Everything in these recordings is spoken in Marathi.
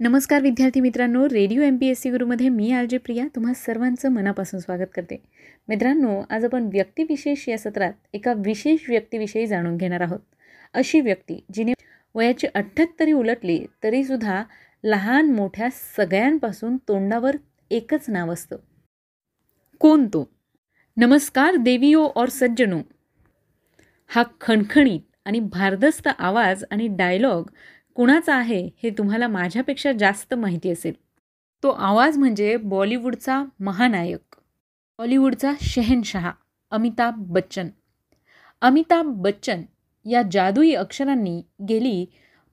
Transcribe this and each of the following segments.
नमस्कार विद्यार्थी मित्रांनो radio M P S C गुरुमध्ये मी आर जे प्रिया तुम्हा सर्वांचं मनापासून स्वागत करते. मित्रांनो आज आपण व्यक्तिविशेष या सत्रात एका विशेष व्यक्तीविषयी जाणून घेणार आहोत. अशी व्यक्ती जिने वयाची अठ्ठ्याहत्तरी उलटली तरीसुद्धा लहान मोठ्या सगळ्यांपासून तोंडावर एकच नाव असतं. कोण तो? नमस्कार देवियो और सज्जनो. हा खणखणीत आणि भारदस्त आवाज आणि डायलॉग कुणाचा आहे हे तुम्हाला माझ्यापेक्षा जास्त माहिती असेल. तो आवाज म्हणजे बॉलिवूडचा महानायक. बॉलिवूडचा शहनशहा अमिताभ बच्चन. अमिताभ बच्चन या जादुई अक्षरांनी गेली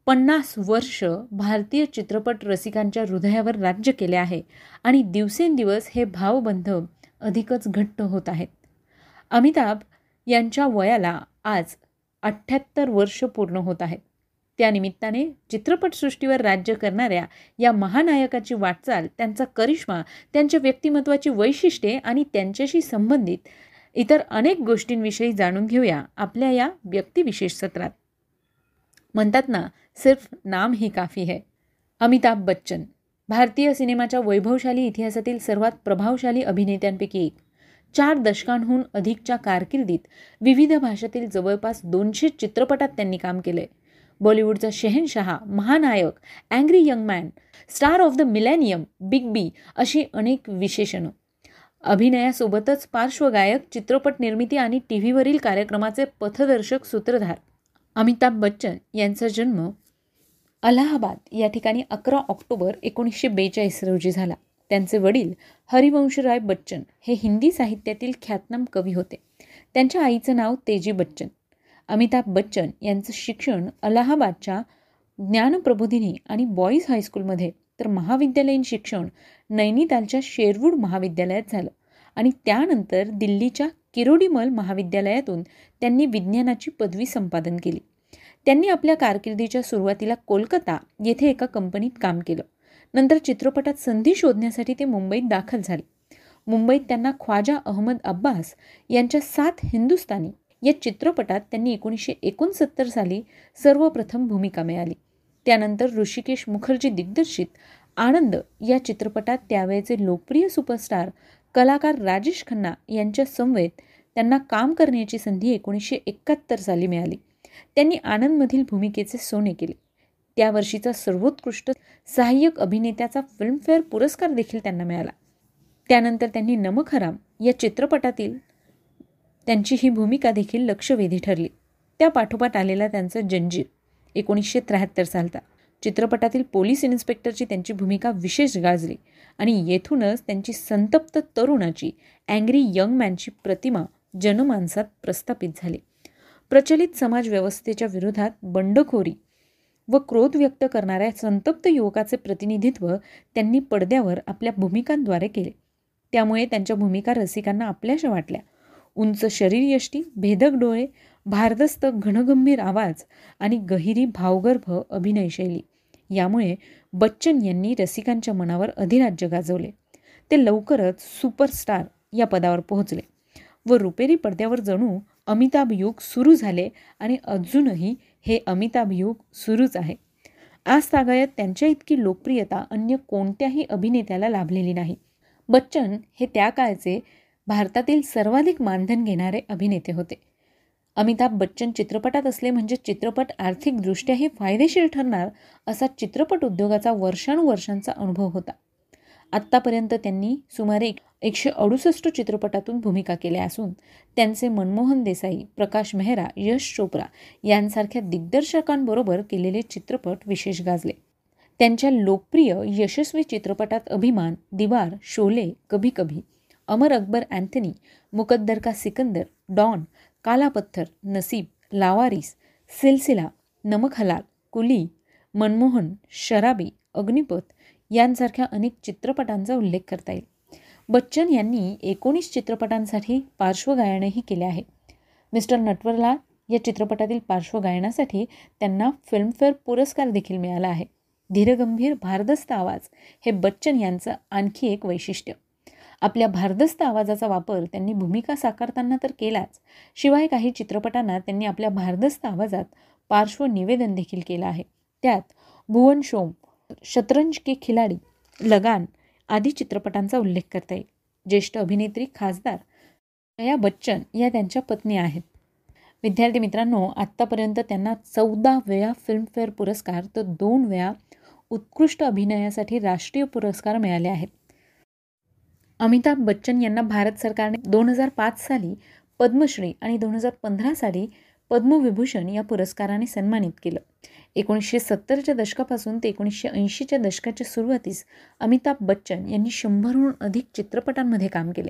पन्नास वर्ष भारतीय चित्रपट रसिकांच्या हृदयावर राज्य केले आहे आणि दिवसेंदिवस हे भावबंध अधिकच घट्ट होत आहेत. अमिताभ यांच्या वयाला आज अठ्ठ्याहत्तर वर्ष पूर्ण होत आहेत. त्यानिमित्ताने चित्रपटसृष्टीवर राज्य करणाऱ्या या महानायकाची वाटचाल त्यांचा करिश्मा त्यांच्या व्यक्तिमत्वाची वैशिष्ट्ये आणि त्यांच्याशी संबंधित इतर अनेक गोष्टींविषयी जाणून घेऊया आपल्या या व्यक्तिविशेष सत्रात. म्हणतात ना सिर्फ नाम ही काफी है. अमिताभ बच्चन भारतीय सिनेमाच्या वैभवशाली इतिहासातील सर्वात प्रभावशाली अभिनेत्यांपैकी एक. चार दशकांहून अधिकच्या कारकिर्दीत विविध भाषेतील जवळपास दोनशे चित्रपटात त्यांनी काम केले बॉलिवूडचा शहनशहा महानायक angry young man star of the millennium big B अशी अनेक विशेषणं. अभिनयासोबतच पार्श्वगायक चित्रपट निर्मिती आणि टी व्हीवरील कार्यक्रमाचे पथदर्शक सूत्रधार अमिताभ बच्चन यांचा जन्म अलाहाबाद या ठिकाणी अकरा ऑक्टोबर एकोणीसशे बेचाळीस रोजी झाला. त्यांचे वडील हरिवंशराय बच्चन हे हिंदी साहित्यातील ख्यातनाम कवी होते. त्यांच्या आईचं नाव तेजी बच्चन. अमिताभ बच्चन यांचं शिक्षण अलाहाबादच्या ज्ञानप्रबोधिनी आणि बॉईज हायस्कूलमध्ये. तर महाविद्यालयीन शिक्षण नैनितालच्या शेरवूड महाविद्यालयात झालं. आणि त्यानंतर दिल्लीच्या किरोडीमल महाविद्यालयातून त्यांनी विज्ञानाची पदवी संपादन केली. त्यांनी आपल्या कारकिर्दीच्या सुरुवातीला कोलकाता येथे एका कंपनीत काम केलं. नंतर चित्रपटात संधी शोधण्यासाठी ते मुंबईत दाखल झाले. मुंबईत त्यांना ख्वाजा अहमद अब्बास यांच्या सात हिंदुस्तानी या चित्रपटात त्यांनी एकोणीसशे एकोणसत्तर साली सर्वप्रथम भूमिका मिळाली. त्यानंतर ऋषिकेश मुखर्जी दिग्दर्शित आनंद या चित्रपटात त्यावेळेचे लोकप्रिय सुपरस्टार कलाकार राजेश खन्ना यांच्या समवेत त्यांना काम करण्याची संधी एकोणीसशे एकाहत्तर साली मिळाली. त्यांनी आनंदमधील भूमिकेचे सोने केले. त्या वर्षीचा सर्वोत्कृष्ट सहाय्यक अभिनेत्याचा फिल्मफेअर पुरस्कार देखील त्यांना मिळाला. त्यानंतर त्यांनी नमक हराम या चित्रपटातील त्यांची ही भूमिका देखील लक्षवेधी ठरली. त्या पाठोपाठ आलेला त्यांचा जंजीर. एकोणीसशे त्र्याहत्तर सालचा. चित्रपटातील पोलीस इन्स्पेक्टरची त्यांची भूमिका विशेष गाजली आणि येथूनच त्यांची संतप्त तरुणाची अँग्री यंग मॅनची प्रतिमा जनमानसात प्रस्थापित झाली. प्रचलित समाजव्यवस्थेच्या विरोधात बंडखोरी व क्रोध व्यक्त करणाऱ्या संतप्त युवकाचे प्रतिनिधित्व त्यांनी पडद्यावर आपल्या भूमिकांद्वारे केले. त्यामुळे त्यांच्या भूमिका रसिकांना आपल्याशा वाटल्या. उंच शरीरयष्टी भेदक डोळे भारदस्त घनगंभीर आवाज आणि गहिरी भावगर्भ अभिनयशैली यामुळे बच्चन यांनी रसिकांच्या मनावर अधिराज्य गाजवले. ते लवकरच सुपरस्टार या पदावर पोहोचले व रुपेरी पडद्यावर जणू अमिताभ युग सुरू झाले आणि अजूनही हे अमिताभ युग सुरूच आहे. आज तागायत त्यांच्या इतकी लोकप्रियता अन्य कोणत्याही अभिनेत्याला लाभलेली नाही. बच्चन हे त्या काळचे भारतातील सर्वाधिक मानधन घेणारे अभिनेते होते. अमिताभ बच्चन चित्रपटात असले म्हणजे चित्रपट आर्थिकदृष्ट्याही फायदेशीर ठरणार असा चित्रपट उद्योगाचा वर्षानुवर्षांचा अनुभव होता. आत्तापर्यंत त्यांनी सुमारे एकशे अडुसष्ट चित्रपटातून भूमिका केल्या असून त्यांचे मनमोहन देसाई प्रकाश मेहरा यश चोप्रा यांसारख्या दिग्दर्शकांबरोबर केलेले चित्रपट विशेष गाजले. त्यांच्या लोकप्रिय यशस्वी चित्रपटात अभिमान दिवार शोले कभी कभी अमर अकबर अँथनी मुकद्दर का सिकंदर डॉन काला पत्थर नसीब लावारिस सिलसिला नमक हलाल कुली मनमोहन शराबी अग्निपथ यांसारख्या अनेक चित्रपटांचा उल्लेख करता येईल. बच्चन यांनी एकोणीस चित्रपटांसाठी पार्श्वगायनही केले आहे. मिस्टर नटवरलाल या चित्रपटातील पार्श्वगायनासाठी त्यांना फिल्मफेअर पुरस्कार देखील मिळाला आहे. धीरगंभीर भारदस्त आवाज हे बच्चन यांचं आणखी एक वैशिष्ट्य. आपल्या भारदस्त आवाजाचा वापर त्यांनी भूमिका साकारताना तर केलाच. शिवाय काही चित्रपटांना त्यांनी आपल्या भारदस्त आवाजात पार्श्व निवेदन देखील केलं आहे. त्यात भुवन शोम शतरंज के खिलाडी लगान आदी चित्रपटांचा उल्लेख करता येईल. ज्येष्ठ अभिनेत्री खासदार जया बच्चन या त्यांच्या पत्नी आहेत. विद्यार्थी मित्रांनो आत्तापर्यंत त्यांना चौदा वेळा फिल्मफेअर पुरस्कार तर दोन वेळा उत्कृष्ट अभिनयासाठी राष्ट्रीय पुरस्कार मिळाले आहेत. अमिताभ बच्चन यांना भारत सरकारने दोन हजार पाच साली पद्मश्री आणि दोन हजार पंधरा साली पद्मविभूषण या पुरस्काराने सन्मानित केलं. एकोणीसशे सत्तरच्या दशकापासून ते एकोणीसशे ऐंशीच्या दशकाच्या सुरुवातीस अमिताभ बच्चन यांनी शंभरहून अधिक चित्रपटांमध्ये काम केले.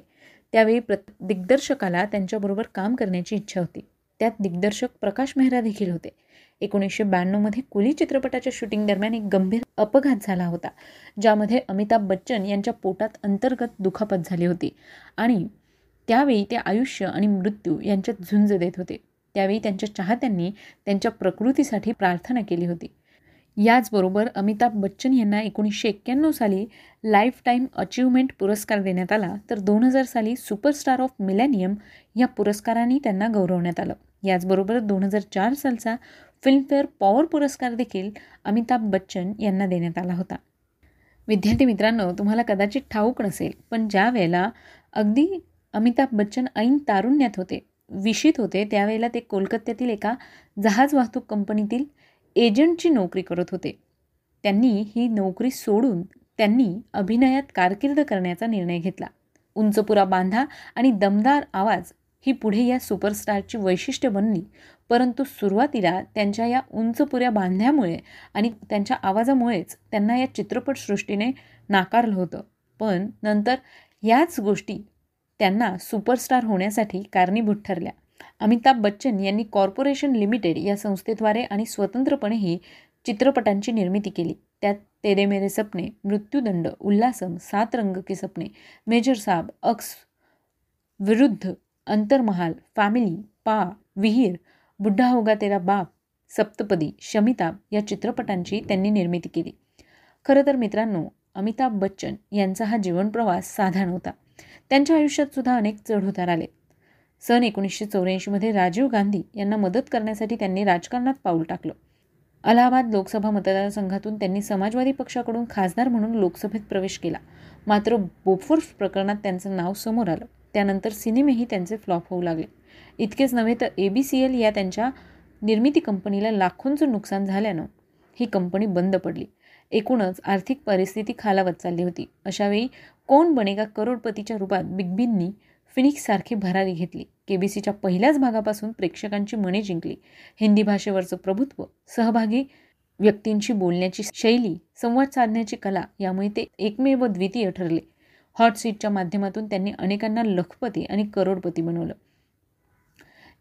त्यावेळी प्र दिग्दर्शकाला त्यांच्याबरोबर काम करण्याची इच्छा होती. त्यात दिग्दर्शक प्रकाश मेहरा देखील होते. एकोणीसशे ब्याण्णवमध्ये कुली चित्रपटाच्या शूटिंग दरम्यान एक गंभीर अपघात झाला होता ज्यामध्ये अमिताभ बच्चन यांच्या पोटात अंतर्गत दुखापत झाली होती आणि त्यावेळी ते आयुष्य आणि मृत्यू यांच्यात झुंज देत होते. त्यावेळी त्यांच्या चाहत्यांनी त्यांच्या प्रकृतीसाठी प्रार्थना केली होती. याचबरोबर अमिताभ बच्चन यांना एकोणीसशे एक्क्याण्णव साली लाईफ टाईम अचिव्हमेंट पुरस्कार देण्यात आला तर दोन हजार साली सुपरस्टार ऑफ मिलेनियम या पुरस्काराने त्यांना गौरवण्यात आलं. याचबरोबर दोन हजार चार सालचा फिल्मफेअर पॉवर पुरस्कार देखील अमिताभ बच्चन यांना देण्यात आला होता. विद्यार्थी मित्रांनो तुम्हाला कदाचित ठाऊक नसेल पण ज्या वेळेला अगदी अमिताभ बच्चन ऐन तारुण्यात होते विषित होते त्यावेळेला ते कोलकात्यातील एका जहाज वाहतूक कंपनीतील एजंटची नोकरी करत होते. त्यांनी ही नोकरी सोडून त्यांनी अभिनयात कारकीर्द करण्याचा निर्णय घेतला. उंचपुरा बांधा आणि दमदार आवाज ही पुढे या सुपरस्टारची वैशिष्ट्य बनली. परंतु सुरुवातीला त्यांच्या या उंचपुऱ्या बांधण्यामुळे आणि त्यांच्या आवाजामुळेच त्यांना या चित्रपटसृष्टीने नाकारलं होतं. पण नंतर याच गोष्टी त्यांना सुपरस्टार होण्यासाठी कारणीभूत ठरल्या. अमिताभ बच्चन यांनी कॉर्पोरेशन लिमिटेड या संस्थेद्वारे आणि स्वतंत्रपणेही चित्रपटांची निर्मिती केली. त्यात तेरे मेरे सपने मृत्यूदंड उल्हासम सात रंग के सपने मेजर साहब अक्स विरुद्ध अंतर्महाल फॅमिली पा विहीर बुड्ढा होगा तेरा बाप सप्तपदी शमिताब या चित्रपटांची त्यांनी निर्मिती केली. खरं तर मित्रांनो अमिताभ बच्चन यांचा हा जीवनप्रवास साधा नव्हता त्यांच्या आयुष्यात सुद्धा अनेक चढउतार आले. सन एकोणीसशे चौऱ्याऐंशीमध्ये राजीव गांधी यांना मदत करण्यासाठी त्यांनी राजकारणात पाऊल टाकलं. अलाहाबाद लोकसभा मतदारसंघातून त्यांनी समाजवादी पक्षाकडून खासदार म्हणून लोकसभेत प्रवेश केला. मात्र बोफोर्स प्रकरणात त्यांचं नाव समोर आलं. त्यानंतर सिनेमेही त्यांचे फ्लॉप होऊ लागले. इतकेच नव्हे तर ए बी सी एल या त्यांच्या निर्मिती कंपनीला लाखोंचं नुकसान झाल्यानं ही कंपनी बंद पडली. एकूणच आर्थिक परिस्थिती खालावत चालली होती. अशावेळी कोण बनेगा करोडपतीच्या रूपात बिग बींनी फिनिक्ससारखी भरारी घेतली. के बी सीच्या पहिल्याच भागापासून प्रेक्षकांची मने जिंकली. हिंदी भाषेवरचं प्रभुत्व सहभागी व्यक्तींशी बोलण्याची शैली संवाद साधण्याची कला यामुळे ते एकमेव द्वितीय ठरले. हॉट सीटच्या माध्यमातून त्यांनी अनेकांना लखपती आणि करोडपती बनवलं.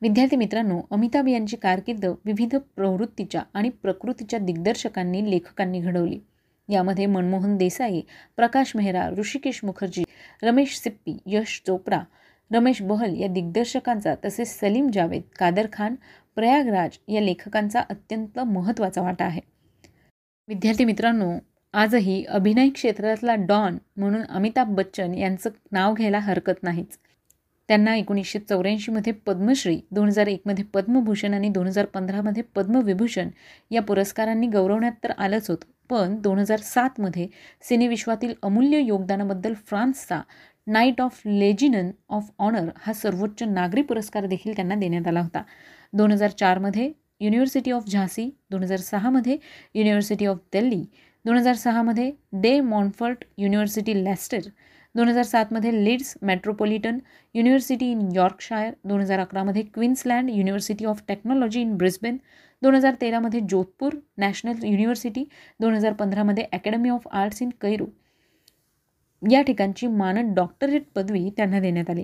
विद्यार्थी मित्रांनो अमिताभ यांची कारकीर्द विविध प्रवृत्तीच्या आणि प्रकृतीच्या दिग्दर्शकांनी लेखकांनी घडवली. यामध्ये मनमोहन देसाई प्रकाश मेहरा ऋषिकेश मुखर्जी रमेश सिप्पी यश चोप्रा रमेश बहल या दिग्दर्शकांचा तसेच सलीम जावेद कादर खान प्रयागराज या लेखकांचा अत्यंत महत्त्वाचा वाटा आहे. विद्यार्थी मित्रांनो आजही अभिनय क्षेत्रातला डॉन म्हणून अमिताभ बच्चन यांचं नाव घ्यायला हरकत नाहीच. त्यांना एकोणीसशे चौऱ्याऐंशीमध्ये पद्मश्री दोन हजार एकमध्ये पद्मभूषण आणि दोन हजार पंधरामध्ये पद्मविभूषण या पुरस्कारांनी गौरवण्यात तर आलंच होतं. पण दोन हजार सातमध्ये सिनेविश्वातील अमूल्य योगदानाबद्दल फ्रान्सचा Knight of Legion of Honour हा सर्वोच्च नागरी पुरस्कार देखील त्यांना देण्यात आला होता. दोन हजार चारमध्ये युनिव्हर्सिटी ऑफ झासी दोन हजार सहामध्ये युनिव्हर्सिटी ऑफ दिल्ली दोन हजार सहामध्ये डे मॉन्फर्ट युनिव्हर्सिटी लॅस्टर दोन हजार सातमध्ये Leeds Metropolitan University in Yorkshire दोन हजार अकरामध्ये Queensland University of Technology in Brisbane दोन हजार तेरामध्ये जोधपूर नॅशनल युनिव्हर्सिटी दोन हजार पंधरामध्ये Academy of Arts in Cairo. या ठिकाणची मानद डॉक्टरेट पदवी त्यांना देण्यात आली.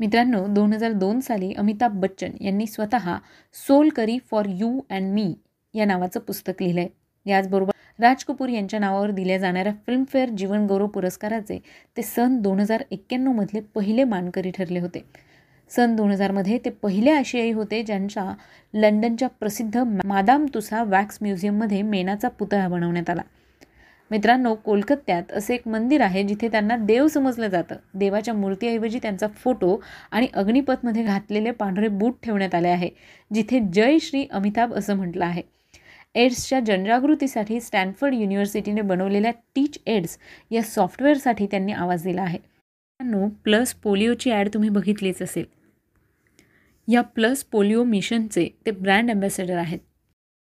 मित्रांनो दोन हजार दोन साली अमिताभ बच्चन यांनी स्वतः soul curry for you and me या नावाचं पुस्तक लिहिलं आहे याचबरोबर राज कपूर यांच्या नावावर दिल्या जाणाऱ्या फिल्मफेअर जीवनगौरव पुरस्काराचे ते सन दोन हजार एक्क्याण्णवमधले पहिले मानकरी ठरले होते. सन दोन हजारमध्ये ते पहिले आशियाई होते ज्यांच्या लंडनच्या प्रसिद्ध मादाम तुसा वॅक्स म्युझियममध्ये मेनाचा पुतळा बनवण्यात आला. मित्रांनो कोलकात्यात असे एक मंदिर आहे जिथे त्यांना देव समजलं जातं. देवाच्या मूर्तीऐवजी त्यांचा फोटो आणि अग्निपथमध्ये घातलेले पांढरे बूट ठेवण्यात आले आहे जिथे जय श्री अमिताभ असं म्हटलं आहे. एड्सच्या जनजागृतीसाठी स्टॅनफर्ड युनिव्हर्सिटीने बनवलेल्या टीच एड्स या सॉफ्टवेअरसाठी त्यांनी आवाज दिला आहे. नो प्लस पोलिओची ॲड तुम्ही बघितलीच असेल. या प्लस पोलिओ मिशनचे ते ब्रँड अँबॅसेडर आहेत.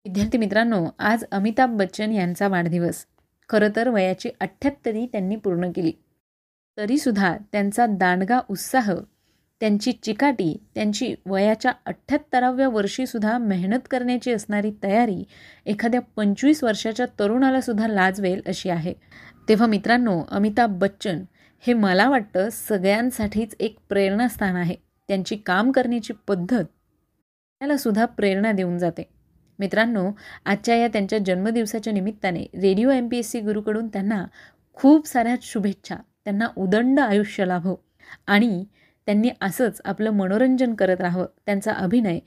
विद्यार्थी मित्रांनो आज अमिताभ बच्चन यांचा वाढदिवस. खरं तर वयाची अठ्ठ्याहत्तरी त्यांनी पूर्ण केली. तरीसुद्धा त्यांचा दांडगा उत्साह त्यांची चिकाटी त्यांची वयाच्या अठ्ठ्याहत्तराव्या वर्षीसुद्धा मेहनत करण्याची असणारी तयारी एखाद्या पंचवीस वर्षाच्या तरुणालासुद्धा लाजवेल अशी आहे. तेव्हा मित्रांनो अमिताभ बच्चन हे मला वाटतं सगळ्यांसाठीच एक प्रेरणास्थान आहे. त्यांची काम करण्याची पद्धत त्यालासुद्धा प्रेरणा देऊन जाते. मित्रांनो आजच्या या त्यांच्या जन्मदिवसाच्या निमित्ताने radio M P S C गुरुकडून त्यांना खूप साऱ्या शुभेच्छा त्यांना उदंड आयुष्य लाभो. आणि त्यांनी असंच आपलं मनोरंजन करत राहावं त्यांचा अभिनय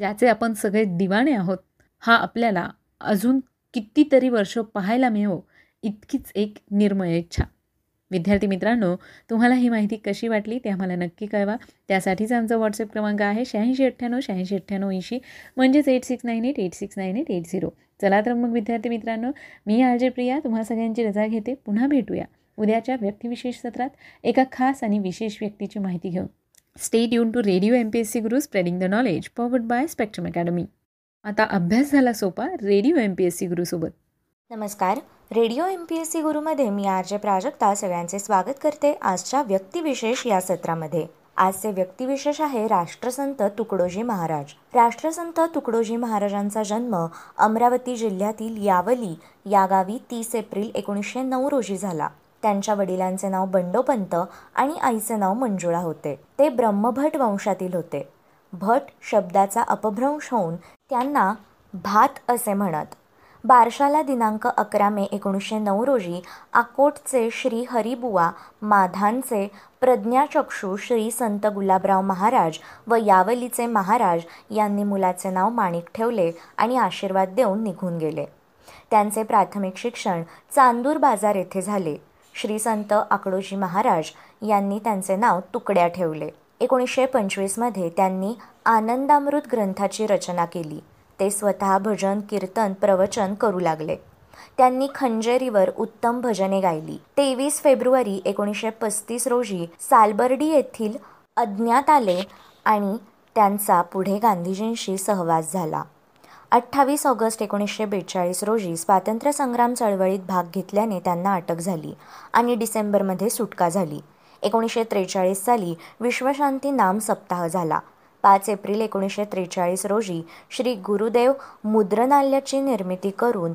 ज्याचे आपण सगळे दिवाणे आहोत हा आपल्याला अजून कितीतरी वर्ष पाहायला मिळो इतकीच एक निर्मय इच्छा. विद्यार्थी मित्रांनो तुम्हाला ही माहिती कशी वाटली ते आम्हाला नक्की कळवा. त्यासाठीच आमचा व्हॉट्सअप क्रमांक आहे शहाऐंशी अठ्ठ्याण्णव शहाऐंशी अठ्ठ्याण्णव ऐंशी म्हणजेच eight six nine eight eight six nine eight eight zero चला तर मग विद्यार्थी मित्रांनो मी आजय प्रिया तुम्हा सगळ्यांची रजा घेते. पुन्हा भेटूया. उद्याच्या व्यक्तिविशेष सत्रात एका खास आणि विशेष व्यक्तीची माहिती घेऊ. Stay युन to radio M P S C Guru spreading the knowledge powered by Spectrum Academy आता अभ्यास झाला सोपा radio M P S C गुरुसोबत नमस्कार. Radio M P S C गुरुमध्ये मी आर जे प्राजक्ता सगळ्यांचे स्वागत करते आजच्या व्यक्तिविशेष या सत्रामध्ये. आजचे व्यक्तिविशेष आहे राष्ट्रसंत तुकडोजी महाराज. राष्ट्रसंत तुकडोजी महाराजांचा जन्म अमरावती जिल्ह्यातील यावली या गावी तीस एप्रिल एकोणीसशे नऊ रोजी झाला. त्यांच्या वडिलांचे नाव बंडोपंत आणि आईचे नाव मंजुळा होते. ते ब्रह्मभट वंशातील होते. भट शब्दाचा अपभ्रंश होऊन त्यांना भात असे म्हणत. बारशाला दिनांक अकरा मे एकोणीसशे नऊ रोजी अकोटचे श्री हरिबुवा माधानचे प्रज्ञाचक्षू श्री संत गुलाबराव महाराज व यावलीचे महाराज यांनी मुलाचे नाव माणिक ठेवले आणि आशीर्वाद देऊन निघून गेले. त्यांचे प्राथमिक शिक्षण चांदूर बाजार येथे झाले. श्री संत आकडोजी महाराज यांनी त्यांचे नाव तुकड्या ठेवले. एकोणीसशे पंचवीसमध्ये त्यांनी आनंदामृत ग्रंथाची रचना केली. ते स्वतः भजन कीर्तन प्रवचन करू लागले. त्यांनी खंजेरीवर उत्तम भजने गायली. तेवीस फेब्रुवारी एकोणीसशे पस्तीस रोजी सालबर्डी येथील अज्ञात आले आणि त्यांचा पुढे गांधीजींशी सहवास झाला. अठ्ठावीस ऑगस्ट एकोणीसशे बेचाळीस रोजी स्वातंत्र्यसंग्राम चळवळीत भाग घेतल्याने त्यांना अटक झाली आणि डिसेंबरमध्ये सुटका झाली. एकोणीसशे त्रेचाळीस साली विश्वशांती नाम सप्ताह झाला. पाच एप्रिल एकोणीसशे त्रेचाळीस रोजी श्री गुरुदेव मुद्रनाल्याची निर्मिती करून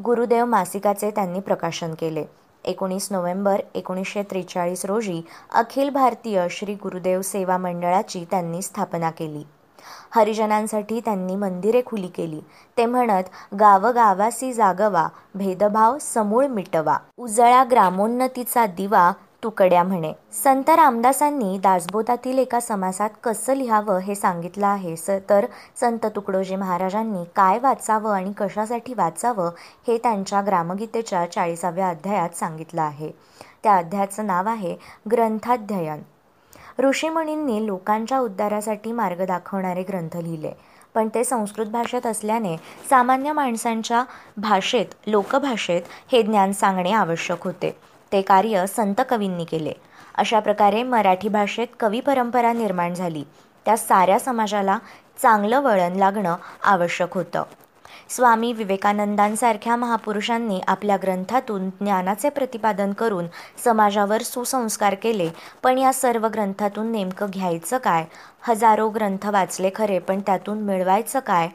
गुरुदेव मासिकाचे त्यांनी प्रकाशन केले. एकोणीस नोव्हेंबर एकोणीसशे त्रेचाळीस रोजी अखिल भारतीय श्री गुरुदेव सेवा मंडळाची त्यांनी स्थापना केली. हरिजनांसाठी त्यांनी मंदिरे खुली केली. ते म्हणत गावगावासी जागवा भेदभाव समूळ मिटवा. उजळा ग्रामोन्नतीचा दिवा तुकड्या म्हणे. संत रामदासांनी दासबोधातील एका समासात कसं लिहावं हे सांगितलं आहे स तर संत तुकडोजी महाराजांनी काय वाचावं आणि कशासाठी वाचावं हे त्यांच्या ग्रामगीतेच्या चाळीसाव्या अध्यायात सांगितलं आहे. त्या अध्यायाचं नाव आहे ग्रंथाध्ययन. ऋषीमुनींनी लोकांच्या उद्धारासाठी मार्ग दाखवणारे ग्रंथ लिहिले. पण ते संस्कृत भाषेत असल्याने सामान्य माणसांच्या भाषेत लोकभाषेत हे ज्ञान सांगणे आवश्यक होते. ते कार्य संत कवींनी केले. अशा प्रकारे मराठी भाषेत कवी परंपरा निर्माण झाली. त्या साऱ्या समाजाला चांगलं वळण लागणं आवश्यक होतं. स्वामी विवेकानंदांसारख्या महापुरुषांनी आपल्या ग्रंथातून ज्ञानाचे प्रतिपादन करून समाजावर सुसंस्कार केले. पण या सर्व ग्रंथातून नेमकं घ्यायचं काय? हजारो ग्रंथ वाचले खरे पण त्यातून मिळवायचं काय?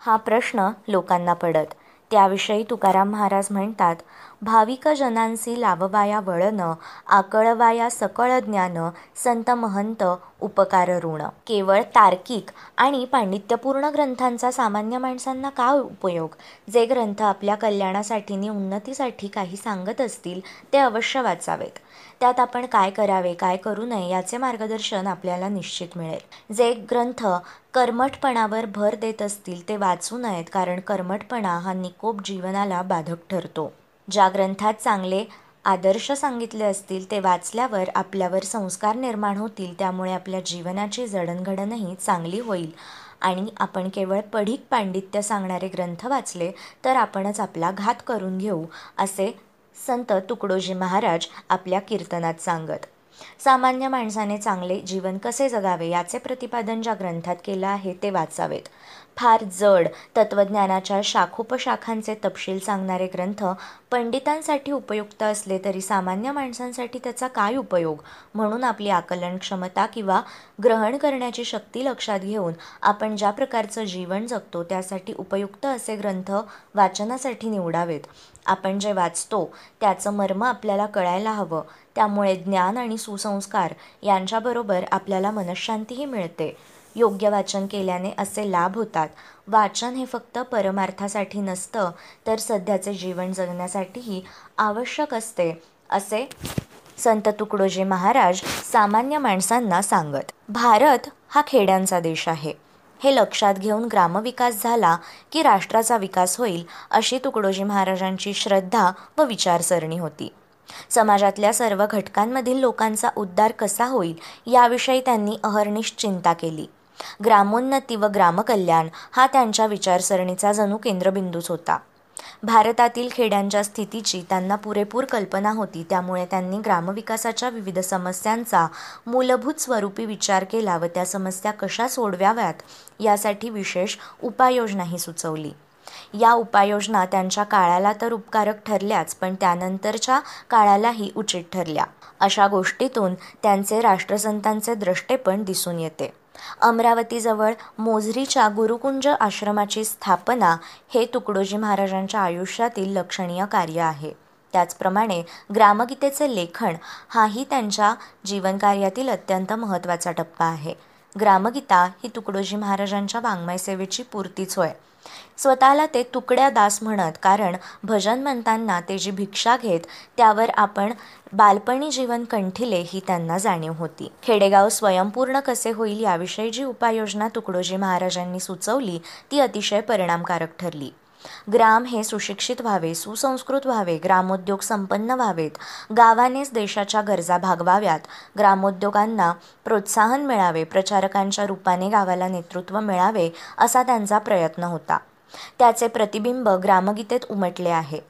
हा प्रश्न लोकांना पडत. त्याविषयी तुकाराम महाराज म्हणतात भाविक जनांसी लाववाया वळण आकळवाया सकळ ज्ञान संत महंत उपकार ऋण. केवळ तार्किक आणि पांडित्यपूर्ण ग्रंथांचा सामान्य माणसांना का उपयोग? जे ग्रंथ आपल्या कल्याणासाठी आणि उन्नतीसाठी काही सांगत असतील ते अवश्य वाचावेत. त्यात आपण काय करावे काय करू नये याचे मार्गदर्शन आपल्याला निश्चित मिळेल. जे ग्रंथ कर्मठपणावर भर देत असतील ते वाचू नयेत कारण कर्मठपणा हा निकोप जीवनाला बाधक ठरतो. ज्या ग्रंथात चांगले आदर्श सांगितले असतील ते वाचल्यावर आपल्यावर संस्कार निर्माण होतील त्यामुळे आपल्या जीवनाची जडणघडणही चांगली होईल. आणि आपण केवळ पढीक पांडित्य सांगणारे ग्रंथ वाचले तर आपणच आपला घात करून घेऊ असे संत तुकडोजी महाराज आपल्या कीर्तनात सांगत सामान्य माणसाने चांगले जीवन कसे जगावे याचे प्रतिपादन ज्या ग्रंथात केलं आहे ते वाचावेत. फार जड तत्त्वज्ञानाच्या शाखोपशाखांचे तपशील सांगणारे ग्रंथ पंडितांसाठी उपयुक्त असले तरी सामान्य माणसांसाठी त्याचा काय उपयोग? म्हणून आपली आकलन क्षमता किंवा ग्रहण करण्याची शक्ती लक्षात घेऊन आपण ज्या प्रकारचं जीवन जगतो त्यासाठी उपयुक्त असे ग्रंथ वाचनासाठी निवडावेत. आपण जे वाचतो त्याचं मर्म आपल्याला कळायला हवं. त्यामुळे ज्ञान आणि सुसंस्कार यांच्याबरोबर आपल्याला मनशांतीही मिळते. योग्य वाचन केल्याने असे लाभ होतात. वाचन हे फक्त परमार्थासाठी नसतं तर सध्याचे जीवन जगण्यासाठीही आवश्यक असते असे संत तुकडोजी महाराज सामान्य माणसांना सांगत. भारत हा खेड्यांचा देश आहे. हे लक्षात घेऊन ग्रामविकास झाला की राष्ट्राचा विकास होईल अशी तुकडोजी महाराजांची श्रद्धा व विचारसरणी होती. समाजातल्या सर्व घटकांमधील लोकांचा उद्धार कसा होईल याविषयी त्यांनी अहर्निश चिंता केली. ग्रामोन्नती व ग्रामकल्याण हा त्यांच्या विचारसरणीचा जणू केंद्रबिंदूच होता. भारतातील खेड्यांच्या स्थितीची त्यांना पुरेपूर कल्पना होती त्यामुळे त्यांनी ग्रामविकासाच्या विविध समस्यांचा मूलभूत स्वरूपी विचार केला व त्या समस्या कशा सोडवाव्यात यासाठी विशेष उपाययोजनाही सुचवली. या उपाययोजना त्यांच्या काळाला तर उपकारक ठरल्याच पण त्यानंतरच्या काळालाही उचित ठरल्या. अशा गोष्टीतून त्यांचे राष्ट्रसंतांचे द्रष्टेपण दिसून येते. अमरावतीजवळ मोझरीच्या गुरुकुंज आश्रमाची स्थापना हे तुकडोजी महाराजांच्या आयुष्यातील लक्षणीय कार्य आहे. त्याचप्रमाणे ग्रामगीतेचे लेखन हाही त्यांच्या जीवनकार्यातील अत्यंत महत्त्वाचा टप्पा आहे. ग्रामगीता ही तुकडोजी महाराजांच्या वाङ्मय सेवेची पूर्तीच होय स्वतःला ते तुकड्या दास म्हणत कारण भजन म्हणताना ते जी भिक्षा घेत त्यावर आपण बालपणी जीवन कंठिले ही त्यांना जाणीव होती. खेडेगाव स्वयंपूर्ण कसे होईल याविषयी जी उपाययोजना तुकडोजी महाराजांनी सुचवली ती अतिशय परिणामकारक ठरली. ग्राम हे सुशिक्षित व्हावे सुसंस्कृत व्हावे ग्रामोद्योग संपन्न व्हावेत. गावानेच देशाच्या गरजा भागवाव्यात. ग्रामोद्योगांना प्रोत्साहन मिळावे प्रचारकांच्या रूपाने गावाला नेतृत्व मिळावे असा त्यांचा प्रयत्न होता. त्याचे प्रतिबिंब ग्रामगीतेत उमटले आहे.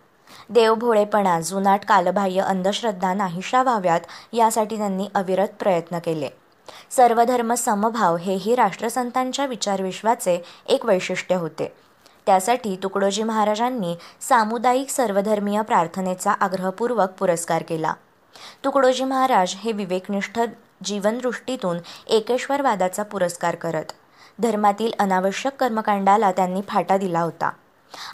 देवभोळेपणा जुनाट कालबाह्य अंधश्रद्धा नाहीशा व्हाव्यात यासाठी त्यांनी अविरत प्रयत्न केले. सर्वधर्म समभाव हेही राष्ट्रसंतांच्या विचारविश्वाचे एक वैशिष्ट्य होते. त्यासाठी तुकडोजी महाराजांनी सामुदायिक सर्वधर्मीय प्रार्थनेचा आग्रहपूर्वक पुरस्कार केला. तुकडोजी महाराज हे विवेकनिष्ठ जीवनदृष्टीतून एकेश्वरवादाचा पुरस्कार करत धर्मातील अनावश्यक कर्मकांडाला त्यांनी फाटा दिला होता.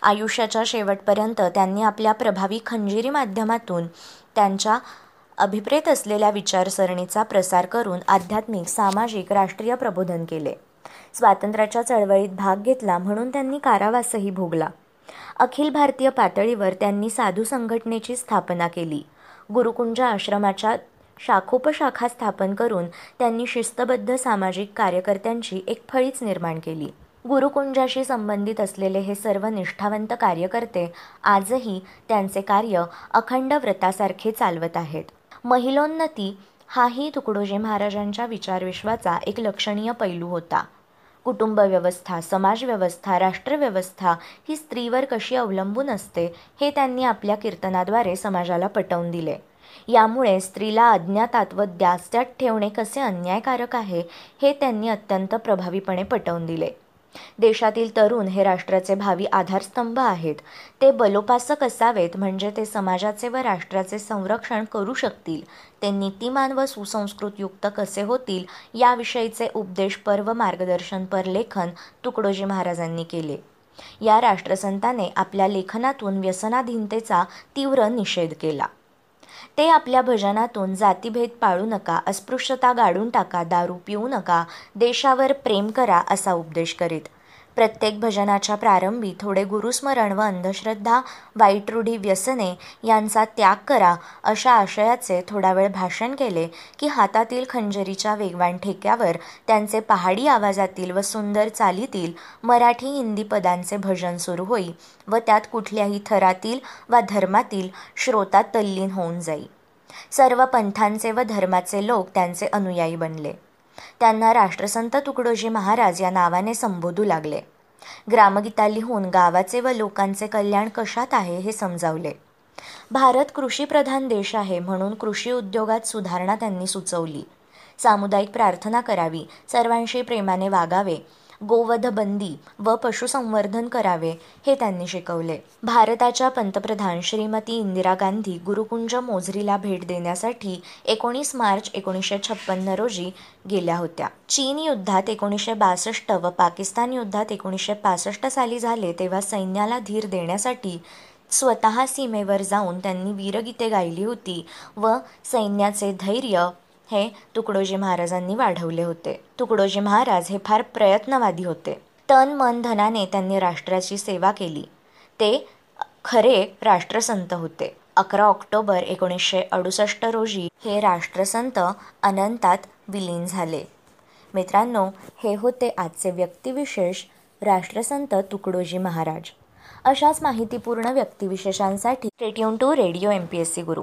आयुष्याच्या शेवटपर्यंत त्यांनी आपल्या प्रभावी खंजिरी माध्यमातून त्यांच्या अभिप्रेत असलेल्या विचारसरणीचा प्रसार करून आध्यात्मिक सामाजिक राष्ट्रीय प्रबोधन केले. स्वातंत्र्याच्या चळवळीत भाग घेतला म्हणून त्यांनी कारावासही भोगला. अखिल भारतीय पातळीवर त्यांनी साधू संघटनेची स्थापना केली. गुरुकुंज आश्रमाच्या शाखोपशाखा स्थापन करून त्यांनी शिस्तबद्ध सामाजिक कार्यकर्त्यांची एक फळीच निर्माण केली. गुरुकुंजाशी संबंधित असलेले हे सर्व निष्ठावंत कार्यकर्ते आजही त्यांचे कार्य अखंड व्रतासारखे चालवत आहेत. महिलोन्नती हाही तुकडोजी महाराजांच्या विचारविश्वाचा एक लक्षणीय पैलू होता. कुटुंब व्यवस्था समाजव्यवस्था राष्ट्रव्यवस्था ही स्त्रीवर कशी अवलंबून असते हे त्यांनी आपल्या कीर्तनाद्वारे समाजाला पटवून दिले. यामुळे स्त्रीला अज्ञातात व द्यास्त्यात ठेवणे कसे अन्यायकारक आहे हे त्यांनी अत्यंत प्रभावीपणे पटवून दिले. देशातील तरुण हे राष्ट्राचे भावी आधारस्तंभ आहेत. ते बलोपासक असावेत म्हणजे ते समाजाचे व राष्ट्राचे संरक्षण करू शकतील. ते नीतिमान व सुसंस्कृतयुक्त कसे होतील याविषयीचे उपदेशपर व मार्गदर्शनपर लेखन तुकडोजी महाराजांनी केले. या राष्ट्रसंताने आपल्या लेखनातून व्यसनाधीनतेचा तीव्र निषेध केला. ते आपल्या भजनातून जातीभेद पाळू नका अस्पृश्यता गाडून टाका दारू पिऊ नका देशावर प्रेम करा असा उपदेश करीत. प्रत्येक भजनाच्या प्रारंभी थोडे गुरुस्मरण व अंधश्रद्धा वाईट रूढी व्यसने यांचा त्याग करा अशा आशयाचे थोडा वेळ भाषण केले की हातातील खंजरीच्या वेगवान ठेक्यावर त्यांचे पहाडी आवाजातील व सुंदर चालीतील मराठी हिंदी पदांचे भजन सुरू होई व त्यात कुठल्याही थरातील वा धर्मातील श्रोता तल्लीन होऊन जाई. सर्व पंथांचे व धर्माचे लोक त्यांचे अनुयायी बनले. त्यांना राष्ट्रसंत तुकडोजी महाराज या नावाने संबोधू लागले. ग्रामगीता लिहून गावाचे व लोकांचे कल्याण कशात आहे हे समजावले. भारत कृषीप्रधान देश आहे म्हणून कृषी उद्योगात सुधारणा त्यांनी सुचवली. सामुदायिक प्रार्थना करावी सर्वांशी प्रेमाने वागावे गोवध बंदी व पशुसंवर्धन करावे हे त्यांनी शिकवले. भारताच्या पंतप्रधान श्रीमती इंदिरा गांधी गुरुकुंज मोझरीला भेट देण्यासाठी एकोणीस मार्च एकोणीसशे छप्पन्न रोजी गेल्या होत्या. चीन युद्धात एकोणीसशे बासष्ट व पाकिस्तान युद्धात एकोणीसशे पासष्ट साली झाले तेव्हा सैन्याला धीर देण्यासाठी स्वतः सीमेवर जाऊन त्यांनी वीरगीते गायली होती व सैन्याचे धैर्य हे तुकडोजी महाराजांनी वाढवले होते. तुकडोजी महाराज हे फार प्रयत्नवादी होते. तन मन धनाने त्यांनी राष्ट्राची सेवा केली. ते खरे राष्ट्रसंत होते. अकरा ऑक्टोबर एकोणीसशे अडुसष्ट रोजी हे राष्ट्रसंत अनंतात विलीन झाले. मित्रांनो हे होते आजचे व्यक्तिविशेष राष्ट्रसंत तुकडोजी महाराज. अशाच माहितीपूर्ण व्यक्तिविशेषांसाठी radio to radio M P S C Guru